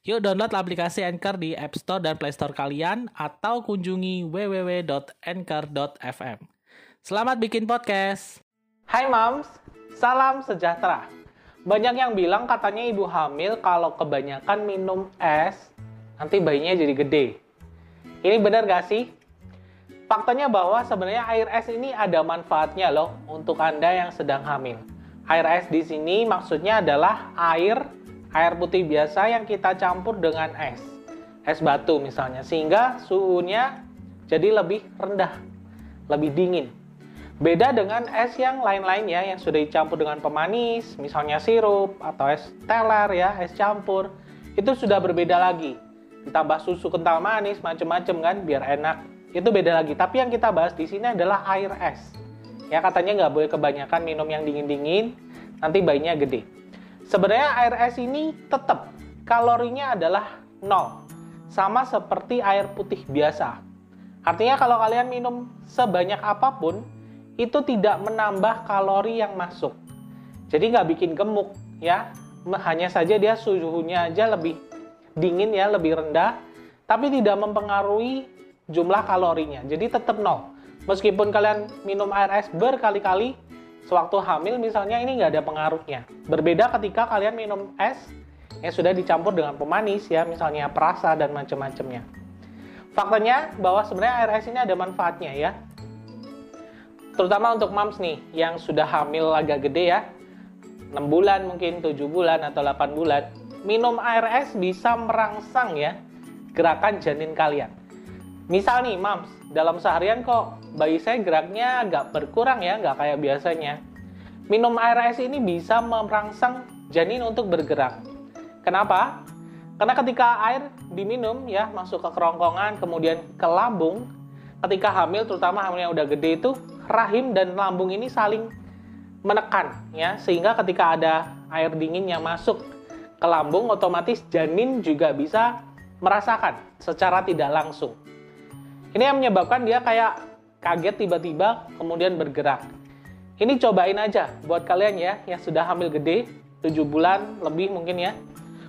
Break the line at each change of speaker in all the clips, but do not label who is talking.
Yuk download aplikasi Anchor di App Store dan Play Store kalian atau kunjungi www.anchor.fm. Selamat bikin podcast.
Hai Moms, salam sejahtera. Banyak yang bilang katanya ibu hamil kalau kebanyakan minum es, nanti bayinya jadi gede. Ini benar gak sih? Faktanya bahwa sebenarnya air es ini ada manfaatnya loh untuk Anda yang sedang hamil. Air es di sini maksudnya adalah air air putih biasa yang kita campur dengan es. Es batu misalnya, sehingga suhunya jadi lebih rendah, lebih dingin. Beda dengan es yang lain-lainnya yang sudah dicampur dengan pemanis, misalnya sirup atau es teler ya, es campur. Itu sudah berbeda lagi. Ditambah susu kental manis, macam-macam kan, biar enak. Itu beda lagi. Tapi yang kita bahas di sini adalah air es. Ya katanya nggak boleh kebanyakan minum yang dingin-dingin, nanti bayinya gede. Sebenarnya air es ini tetap kalorinya adalah nol. Sama seperti air putih biasa. Artinya kalau kalian minum sebanyak apa pun, itu tidak menambah kalori yang masuk. Jadi nggak bikin gemuk ya. Hanya saja dia suhunya aja lebih dingin ya, lebih rendah. Tapi tidak mempengaruhi jumlah kalorinya. Jadi tetap nol. Meskipun kalian minum air es berkali-kali, sewaktu hamil misalnya ini nggak ada pengaruhnya. Berbeda ketika kalian minum es yang sudah dicampur dengan pemanis ya, misalnya perasa dan macam-macamnya. Faktanya bahwa sebenarnya air es ini ada manfaatnya ya. Terutama untuk moms nih yang sudah hamil agak gede ya. 6 bulan mungkin 7 bulan atau 8 bulan. Minum air es bisa merangsang ya gerakan janin kalian. Misal nih, moms, dalam seharian kok bayi saya geraknya agak berkurang ya, nggak kayak biasanya. Minum air es ini bisa merangsang janin untuk bergerak. Kenapa? Karena ketika air diminum ya masuk ke kerongkongan kemudian ke lambung, ketika hamil terutama hamil yang udah gede itu rahim dan lambung ini saling menekan ya sehingga ketika ada air dingin yang masuk ke lambung otomatis janin juga bisa merasakan secara tidak langsung. Ini yang menyebabkan dia kayak kaget tiba-tiba kemudian bergerak. Ini cobain aja buat kalian ya yang sudah hamil gede, 7 bulan lebih mungkin ya.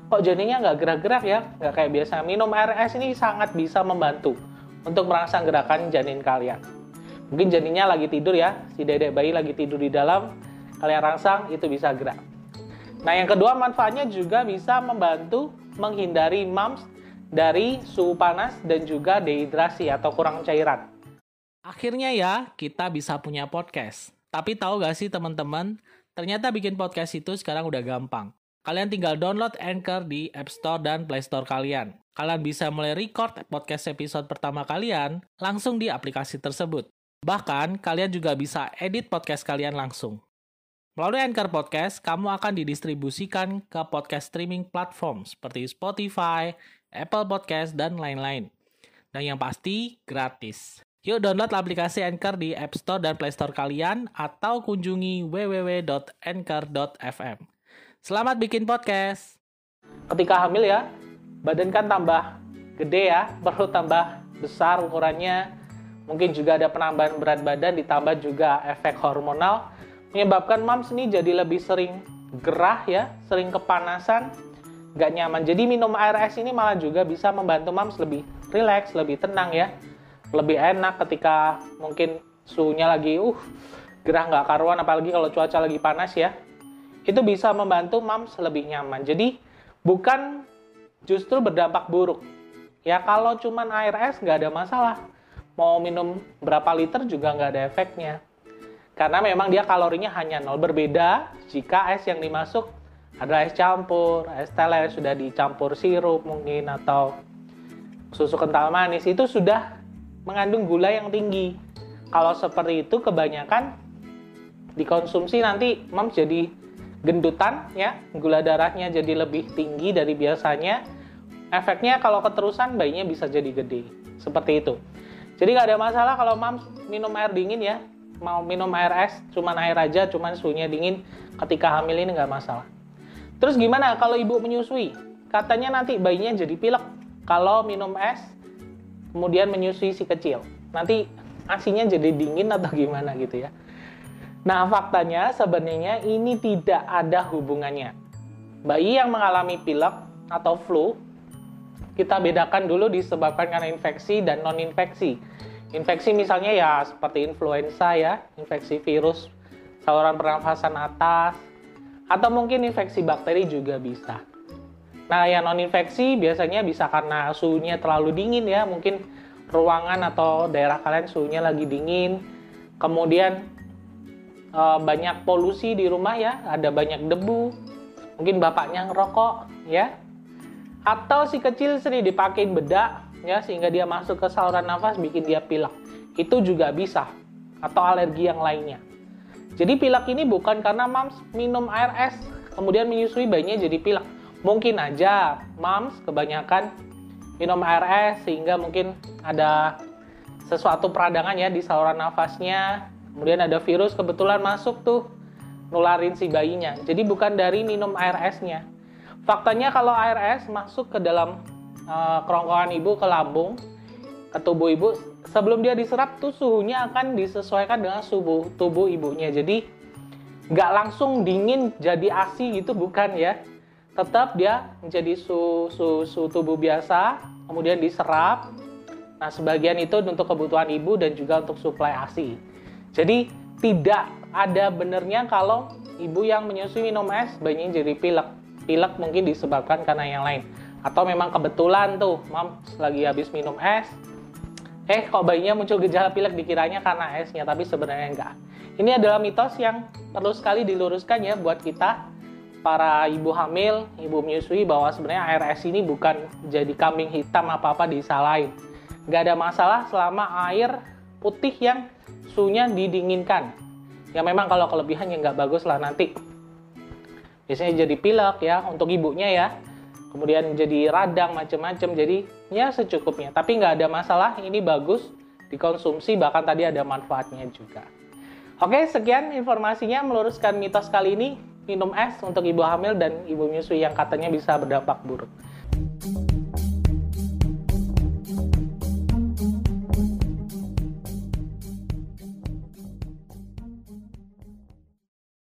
Kok janinnya nggak gerak-gerak ya? Nggak kayak biasa. Minum air es ini sangat bisa membantu untuk merangsang gerakan janin kalian. Mungkin janinnya lagi tidur ya, si dedek bayi lagi tidur di dalam, kalian rangsang itu bisa gerak. Nah yang kedua manfaatnya juga bisa membantu menghindari mumps dari suhu panas dan juga dehidrasi atau kurang cairan.
Akhirnya ya, kita bisa punya podcast. Tapi tahu gak sih teman-teman, ternyata bikin podcast itu sekarang udah gampang. Kalian tinggal download Anchor di App Store dan Play Store kalian. Kalian bisa mulai record podcast episode pertama kalian langsung di aplikasi tersebut. Bahkan, kalian juga bisa edit podcast kalian langsung. Melalui Anchor Podcast, kamu akan didistribusikan ke podcast streaming platform seperti Spotify, Apple Podcast, dan lain-lain. Dan yang pasti, gratis. Yuk download aplikasi Anchor di App Store dan Play Store kalian atau kunjungi www.anchor.fm. Selamat bikin podcast.
Ketika hamil ya, badan kan tambah gede ya, perlu tambah besar ukurannya. Mungkin juga ada penambahan berat badan ditambah juga efek hormonal menyebabkan moms ini jadi lebih sering gerah ya, sering kepanasan, gak nyaman. Jadi minum air es ini malah juga bisa membantu moms lebih rileks, lebih tenang ya, lebih enak ketika mungkin suhunya lagi uh gerah nggak karuan, apalagi kalau cuaca lagi panas ya. Itu bisa membantu moms lebih nyaman. Jadi bukan justru berdampak buruk. Ya kalau cuman air es nggak ada masalah. Mau minum berapa liter juga nggak ada efeknya karena memang dia kalorinya hanya nol berbeda jika es yang dimasuk adalah es campur, es teler sudah dicampur sirup mungkin atau susu kental manis itu sudah mengandung gula yang tinggi. Kalau seperti itu kebanyakan dikonsumsi nanti moms jadi gendutan ya, gula darahnya jadi lebih tinggi dari biasanya. efeknya kalau keterusan bayinya bisa jadi gede. Seperti itu. Jadi nggak ada masalah kalau mams minum air dingin ya. Mau minum air es, cuman air aja, cuman suhunya dingin ketika hamil ini nggak masalah. Terus gimana kalau ibu menyusui? Katanya nanti bayinya jadi pilek kalau minum es kemudian menyusui si kecil. Nanti asinya jadi dingin atau gimana gitu ya. Nah, faktanya sebenarnya ini tidak ada hubungannya. Bayi yang mengalami pilek atau flu, kita bedakan dulu disebabkan karena infeksi dan non-infeksi. Infeksi misalnya ya seperti influenza ya, infeksi virus saluran pernafasan atas, atau mungkin infeksi bakteri juga bisa. Nah, yang non-infeksi biasanya bisa karena suhunya terlalu dingin ya, mungkin ruangan atau daerah kalian suhunya lagi dingin, kemudian e, banyak polusi di rumah ya, ada banyak debu, mungkin bapaknya ngerokok ya, atau si kecil sering dipakein bedak ya sehingga dia masuk ke saluran nafas bikin dia pilek. Itu juga bisa atau alergi yang lainnya. Jadi pilek ini bukan karena mams minum air es kemudian menyusui bayinya jadi pilek. Mungkin aja mams kebanyakan minum air es sehingga mungkin ada sesuatu peradangan ya di saluran nafasnya. Kemudian ada virus kebetulan masuk tuh nularin si bayinya. Jadi bukan dari minum air esnya. Faktanya kalau air es masuk ke dalam uh, kerongkongan ibu ke lambung ke tubuh ibu sebelum dia diserap tuh suhunya akan disesuaikan dengan suhu tubuh ibunya. Jadi nggak langsung dingin jadi asi gitu bukan ya. Tetap dia menjadi suhu, suhu, suhu tubuh biasa kemudian diserap. Nah sebagian itu untuk kebutuhan ibu dan juga untuk suplai asi. Jadi tidak ada benernya kalau ibu yang menyusui minum es bayinya jadi pilek. Pilek mungkin disebabkan karena yang lain. Atau memang kebetulan tuh mam lagi habis minum es eh kok bayinya muncul gejala pilek dikiranya karena esnya tapi sebenarnya enggak ini adalah mitos yang perlu sekali diluruskan ya buat kita para ibu hamil, ibu menyusui bahwa sebenarnya air es ini bukan jadi kambing hitam apa-apa disalahin. Nggak ada masalah selama air putih yang suhunya didinginkan. Ya memang kalau kelebihan ya nggak bagus lah nanti. Biasanya jadi pilek ya untuk ibunya ya kemudian jadi radang macam-macam jadi ya secukupnya. Tapi nggak ada masalah ini bagus dikonsumsi bahkan tadi ada manfaatnya juga. Oke sekian informasinya. Meluruskan mitos kali ini minum es untuk ibu hamil dan ibu menyusui yang katanya bisa berdampak buruk